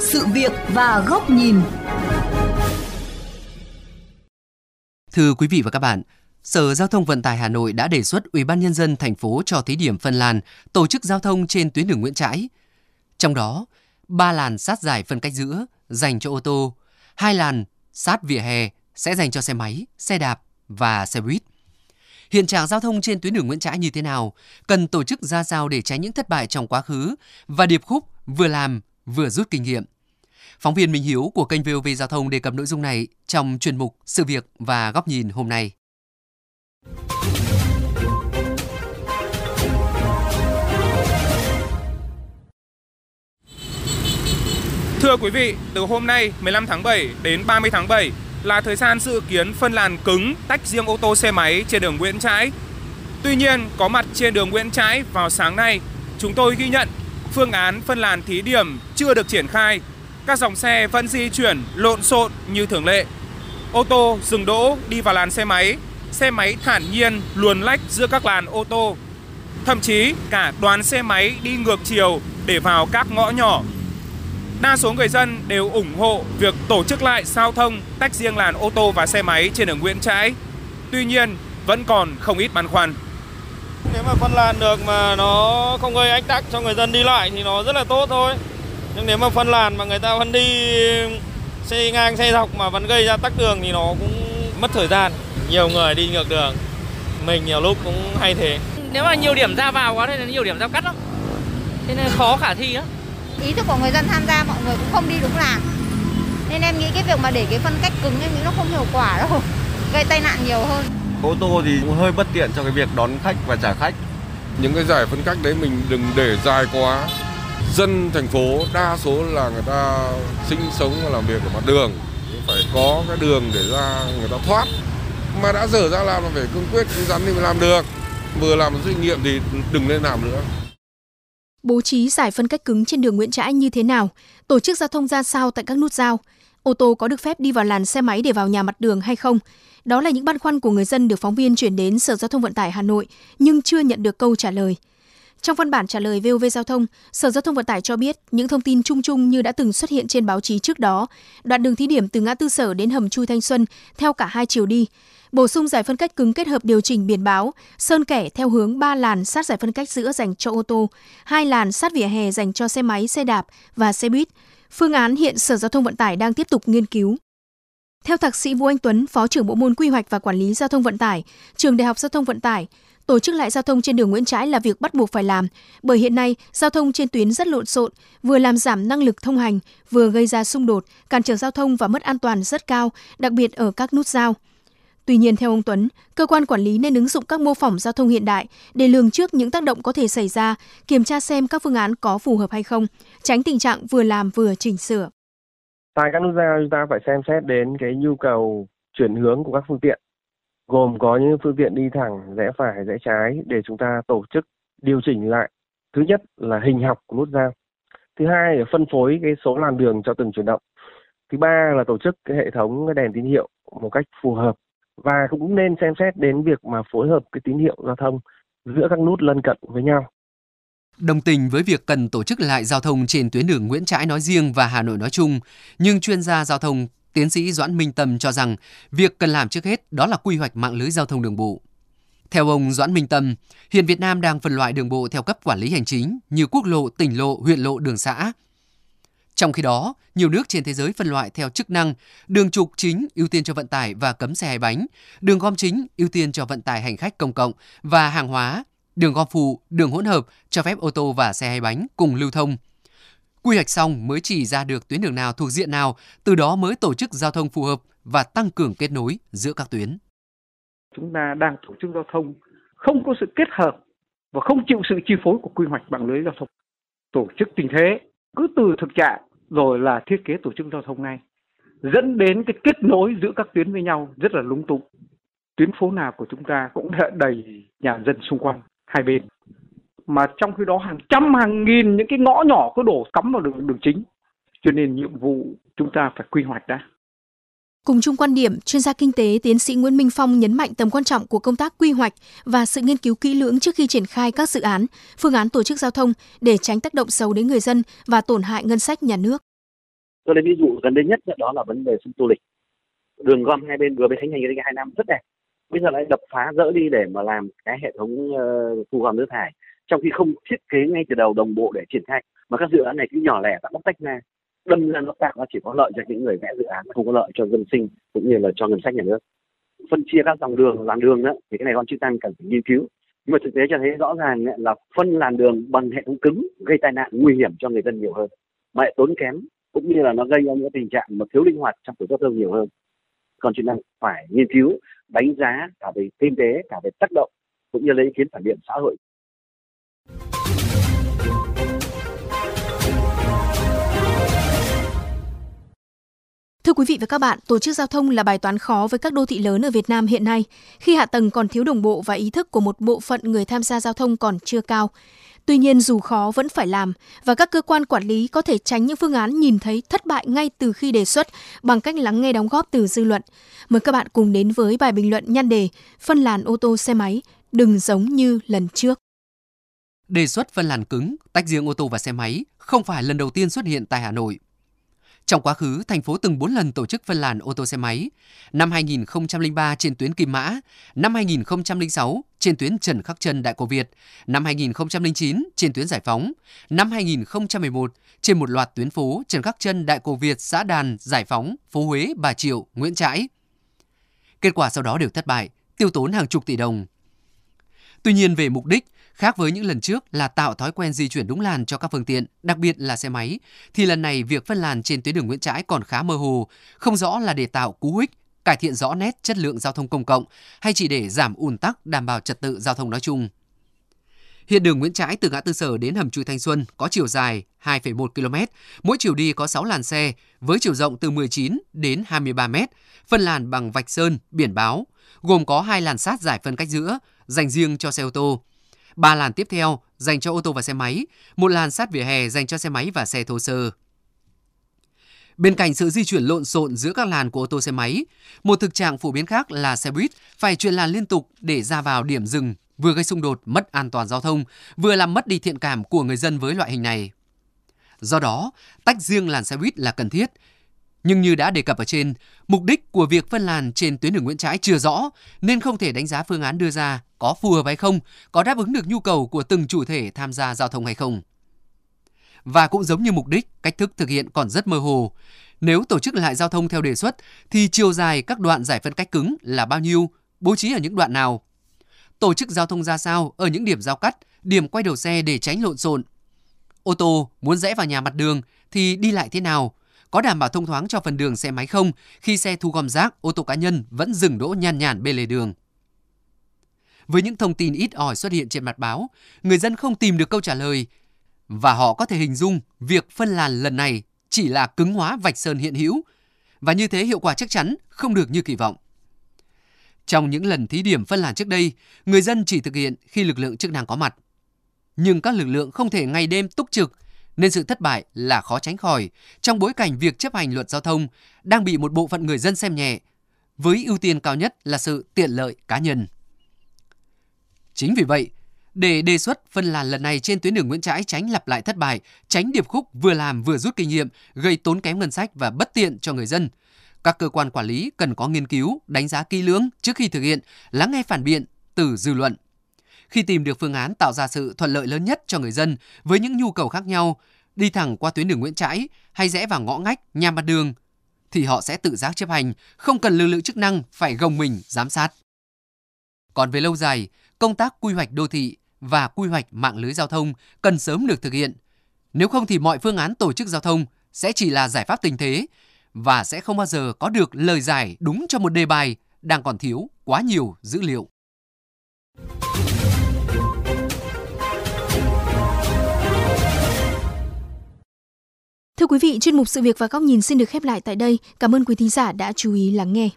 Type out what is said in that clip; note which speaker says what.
Speaker 1: Sự việc và góc nhìn.
Speaker 2: Thưa quý vị và các bạn, Sở Giao thông Vận tải Hà Nội đã đề xuất Ủy ban nhân dân thành phố cho thí điểm phân làn tổ chức giao thông trên tuyến đường Nguyễn Trãi. Trong đó, ba làn sát giải phân cách giữa dành cho ô tô, hai làn sát vỉa hè sẽ dành cho xe máy, xe đạp và xe buýt. Hiện trạng giao thông trên tuyến đường Nguyễn Trãi như thế nào? Cần tổ chức ra sao để tránh những thất bại trong quá khứ và điệp khúc vừa làm vừa rút kinh nghiệm. Phóng viên Minh Hiếu của kênh VOV Giao thông đề cập nội dung này trong chuyên mục Sự việc và góc nhìn hôm nay.
Speaker 3: Thưa quý vị, từ hôm nay 15 tháng 7 đến 30 tháng 7 là thời gian dự kiến phân làn cứng tách riêng ô tô xe máy trên đường Nguyễn Trãi. Tuy nhiên, có mặt trên đường Nguyễn Trãi vào sáng nay, chúng tôi ghi nhận phương án phân làn thí điểm chưa được triển khai. Các dòng xe vẫn di chuyển lộn xộn như thường lệ. Ô tô dừng đỗ đi vào làn xe máy, xe máy thản nhiên luồn lách giữa các làn ô tô. Thậm chí cả đoàn xe máy đi ngược chiều để vào các ngõ nhỏ Đa số người dân đều ủng hộ việc tổ chức lại giao thông tách riêng làn ô tô và xe máy trên đường Nguyễn Trãi. Tuy nhiên, vẫn còn không ít băn khoăn.
Speaker 4: Nếu mà phân làn được mà nó không gây ách tắc cho người dân đi lại thì nó rất là tốt thôi. Nhưng nếu mà phân làn mà người ta vẫn đi xe ngang xe dọc mà vẫn gây ra tắc đường thì nó cũng mất thời gian. Nhiều người đi ngược đường. Mình nhiều lúc cũng hay thế.
Speaker 5: Nếu mà nhiều điểm ra vào quá thì nhiều điểm giao cắt lắm. Thế nên khó khả thi lắm
Speaker 6: ý thức của người dân tham gia mọi người cũng không đi đúng làn nên em nghĩ cái việc mà để cái phân cách cứng em nghĩ nó không hiệu quả đâu gây tai nạn nhiều hơn.
Speaker 7: Ô tô thì cũng hơi bất tiện cho cái việc đón khách và trả khách.
Speaker 8: Những cái giải phân cách đấy mình đừng để dài quá. Dân thành phố đa số là người ta sinh sống và làm việc ở mặt đường. Phải có cái đường để ra người ta thoát. Mà đã dở ra làm là phải cương quyết cứng rắn thì mới làm được. Vừa làm doanh nghiệm thì đừng nên làm nữa
Speaker 9: bố trí giải phân cách cứng trên đường Nguyễn Trãi như thế nào, tổ chức giao thông ra sao tại các nút giao, ô tô có được phép đi vào làn xe máy để vào nhà mặt đường hay không. Đó là những băn khoăn của người dân được phóng viên chuyển đến Sở Giao thông Vận tải Hà Nội nhưng chưa nhận được câu trả lời. Trong văn bản trả lời VOV Giao thông, Sở Giao thông Vận tải cho biết những thông tin chung chung như đã từng xuất hiện trên báo chí trước đó, đoạn đường thí điểm từ ngã tư sở đến hầm chui Thanh Xuân theo cả hai chiều đi, bổ sung giải phân cách cứng kết hợp điều chỉnh biển báo, sơn kẻ theo hướng 3 làn sát giải phân cách giữa dành cho ô tô, hai làn sát vỉa hè dành cho xe máy, xe đạp và xe buýt. Phương án hiện Sở Giao thông Vận tải đang tiếp tục nghiên cứu. Theo thạc sĩ Vũ Anh Tuấn, Phó trưởng Bộ môn Quy hoạch và Quản lý Giao thông Vận tải, Trường Đại học Giao thông Vận tải, tổ chức lại giao thông trên đường Nguyễn Trãi là việc bắt buộc phải làm, bởi hiện nay giao thông trên tuyến rất lộn xộn, vừa làm giảm năng lực thông hành, vừa gây ra xung đột, cản trở giao thông và mất an toàn rất cao, đặc biệt ở các nút giao. Tuy nhiên theo ông Tuấn, cơ quan quản lý nên ứng dụng các mô phỏng giao thông hiện đại để lường trước những tác động có thể xảy ra, kiểm tra xem các phương án có phù hợp hay không, tránh tình trạng vừa làm vừa chỉnh sửa.
Speaker 10: Tại các nút giao chúng ta phải xem xét đến cái nhu cầu chuyển hướng của các phương tiện, gồm có những phương tiện đi thẳng, rẽ phải, rẽ trái để chúng ta tổ chức điều chỉnh lại. Thứ nhất là hình học của nút giao. Thứ hai là phân phối cái số làn đường cho từng chuyển động. Thứ ba là tổ chức cái hệ thống đèn tín hiệu một cách phù hợp và cũng nên xem xét đến việc mà phối hợp cái tín hiệu giao thông giữa các nút lân cận với nhau.
Speaker 2: Đồng tình với việc cần tổ chức lại giao thông trên tuyến đường Nguyễn Trãi nói riêng và Hà Nội nói chung, nhưng chuyên gia giao thông tiến sĩ Doãn Minh Tâm cho rằng việc cần làm trước hết đó là quy hoạch mạng lưới giao thông đường bộ. Theo ông Doãn Minh Tâm, hiện Việt Nam đang phân loại đường bộ theo cấp quản lý hành chính như quốc lộ, tỉnh lộ, huyện lộ, đường xã. Trong khi đó, nhiều nước trên thế giới phân loại theo chức năng, đường trục chính ưu tiên cho vận tải và cấm xe hai bánh, đường gom chính ưu tiên cho vận tải hành khách công cộng và hàng hóa, đường gom phụ, đường hỗn hợp cho phép ô tô và xe hai bánh cùng lưu thông. Quy hoạch xong mới chỉ ra được tuyến đường nào thuộc diện nào, từ đó mới tổ chức giao thông phù hợp và tăng cường kết nối giữa các tuyến.
Speaker 11: Chúng ta đang tổ chức giao thông không có sự kết hợp và không chịu sự chi phối của quy hoạch mạng lưới giao thông. Tổ chức tình thế cứ từ thực trạng rồi là thiết kế tổ chức giao thông ngay dẫn đến cái kết nối giữa các tuyến với nhau rất là lúng túng tuyến phố nào của chúng ta cũng đã đầy nhà dân xung quanh hai bên mà trong khi đó hàng trăm hàng nghìn những cái ngõ nhỏ có đổ cắm vào đường đường chính cho nên nhiệm vụ chúng ta phải quy hoạch đã
Speaker 9: Cùng chung quan điểm, chuyên gia kinh tế tiến sĩ Nguyễn Minh Phong nhấn mạnh tầm quan trọng của công tác quy hoạch và sự nghiên cứu kỹ lưỡng trước khi triển khai các dự án, phương án tổ chức giao thông để tránh tác động xấu đến người dân và tổn hại ngân sách nhà nước.
Speaker 12: Tôi lấy ví dụ gần đây nhất đó là vấn đề sông Tô Lịch. Đường gom hai bên vừa mới khánh thành cách hai năm rất đẹp. Bây giờ lại đập phá dỡ đi để mà làm cái hệ thống uh, thu gom nước thải trong khi không thiết kế ngay từ đầu đồng bộ để triển khai, mà các dự án này cứ nhỏ lẻ ta bóc tách ra. Đâm ra nó tạo nó chỉ có lợi cho những người vẽ dự án không có lợi cho dân sinh cũng như là cho ngân sách nhà nước. Phân chia các dòng đường, làn đường đó, thì cái này con chức năng cần phải nghiên cứu. Nhưng mà thực tế cho thấy rõ ràng là phân làn đường bằng hệ thống cứng gây tai nạn nguy hiểm cho người dân nhiều hơn. Mà lại tốn kém cũng như là nó gây ra những tình trạng mà thiếu linh hoạt trong tổ giao thông nhiều hơn. Còn chức năng phải nghiên cứu, đánh giá cả về kinh tế, cả về tác động cũng như lấy ý kiến phản biện xã hội.
Speaker 9: Quý vị và các bạn, tổ chức giao thông là bài toán khó với các đô thị lớn ở Việt Nam hiện nay, khi hạ tầng còn thiếu đồng bộ và ý thức của một bộ phận người tham gia giao thông còn chưa cao. Tuy nhiên dù khó vẫn phải làm và các cơ quan quản lý có thể tránh những phương án nhìn thấy thất bại ngay từ khi đề xuất bằng cách lắng nghe đóng góp từ dư luận. Mời các bạn cùng đến với bài bình luận nhan đề Phân làn ô tô xe máy đừng giống như lần trước.
Speaker 2: Đề xuất phân làn cứng, tách riêng ô tô và xe máy không phải lần đầu tiên xuất hiện tại Hà Nội. Trong quá khứ, thành phố từng 4 lần tổ chức phân làn ô tô xe máy. Năm 2003 trên tuyến Kim Mã, năm 2006 trên tuyến Trần Khắc Trân Đại Cổ Việt, năm 2009 trên tuyến Giải Phóng, năm 2011 trên một loạt tuyến phố Trần Khắc Trân Đại Cổ Việt, xã Đàn, Giải Phóng, phố Huế, Bà Triệu, Nguyễn Trãi. Kết quả sau đó đều thất bại, tiêu tốn hàng chục tỷ đồng. Tuy nhiên về mục đích, Khác với những lần trước là tạo thói quen di chuyển đúng làn cho các phương tiện, đặc biệt là xe máy, thì lần này việc phân làn trên tuyến đường Nguyễn Trãi còn khá mơ hồ, không rõ là để tạo cú hích, cải thiện rõ nét chất lượng giao thông công cộng hay chỉ để giảm ùn tắc đảm bảo trật tự giao thông nói chung. Hiện đường Nguyễn Trãi từ ngã tư sở đến hầm chui Thanh Xuân có chiều dài 2,1 km, mỗi chiều đi có 6 làn xe với chiều rộng từ 19 đến 23 m, phân làn bằng vạch sơn, biển báo, gồm có hai làn sát giải phân cách giữa, dành riêng cho xe ô tô, ba làn tiếp theo dành cho ô tô và xe máy, một làn sát vỉa hè dành cho xe máy và xe thô sơ. Bên cạnh sự di chuyển lộn xộn giữa các làn của ô tô xe máy, một thực trạng phổ biến khác là xe buýt phải chuyển làn liên tục để ra vào điểm dừng, vừa gây xung đột mất an toàn giao thông, vừa làm mất đi thiện cảm của người dân với loại hình này. Do đó, tách riêng làn xe buýt là cần thiết nhưng như đã đề cập ở trên, mục đích của việc phân làn trên tuyến đường Nguyễn Trãi chưa rõ nên không thể đánh giá phương án đưa ra có phù hợp hay không, có đáp ứng được nhu cầu của từng chủ thể tham gia giao thông hay không. Và cũng giống như mục đích, cách thức thực hiện còn rất mơ hồ. Nếu tổ chức lại giao thông theo đề xuất thì chiều dài các đoạn giải phân cách cứng là bao nhiêu, bố trí ở những đoạn nào. Tổ chức giao thông ra sao ở những điểm giao cắt, điểm quay đầu xe để tránh lộn xộn. Ô tô muốn rẽ vào nhà mặt đường thì đi lại thế nào? có đảm bảo thông thoáng cho phần đường xe máy không khi xe thu gom rác, ô tô cá nhân vẫn dừng đỗ nhàn nhản bên lề đường. Với những thông tin ít ỏi xuất hiện trên mặt báo, người dân không tìm được câu trả lời và họ có thể hình dung việc phân làn lần này chỉ là cứng hóa vạch sơn hiện hữu và như thế hiệu quả chắc chắn không được như kỳ vọng. Trong những lần thí điểm phân làn trước đây, người dân chỉ thực hiện khi lực lượng chức năng có mặt. Nhưng các lực lượng không thể ngày đêm túc trực nên sự thất bại là khó tránh khỏi trong bối cảnh việc chấp hành luật giao thông đang bị một bộ phận người dân xem nhẹ, với ưu tiên cao nhất là sự tiện lợi cá nhân. Chính vì vậy, để đề xuất phân làn lần này trên tuyến đường Nguyễn Trãi tránh lặp lại thất bại, tránh điệp khúc vừa làm vừa rút kinh nghiệm, gây tốn kém ngân sách và bất tiện cho người dân, các cơ quan quản lý cần có nghiên cứu, đánh giá kỹ lưỡng trước khi thực hiện, lắng nghe phản biện từ dư luận khi tìm được phương án tạo ra sự thuận lợi lớn nhất cho người dân với những nhu cầu khác nhau, đi thẳng qua tuyến đường Nguyễn Trãi hay rẽ vào ngõ ngách, nhà mặt đường, thì họ sẽ tự giác chấp hành, không cần lực lượng chức năng phải gồng mình giám sát. Còn về lâu dài, công tác quy hoạch đô thị và quy hoạch mạng lưới giao thông cần sớm được thực hiện. Nếu không thì mọi phương án tổ chức giao thông sẽ chỉ là giải pháp tình thế và sẽ không bao giờ có được lời giải đúng cho một đề bài đang còn thiếu quá nhiều dữ liệu.
Speaker 9: Thưa quý vị, chuyên mục sự việc và góc nhìn xin được khép lại tại đây. Cảm ơn quý thính giả đã chú ý lắng nghe.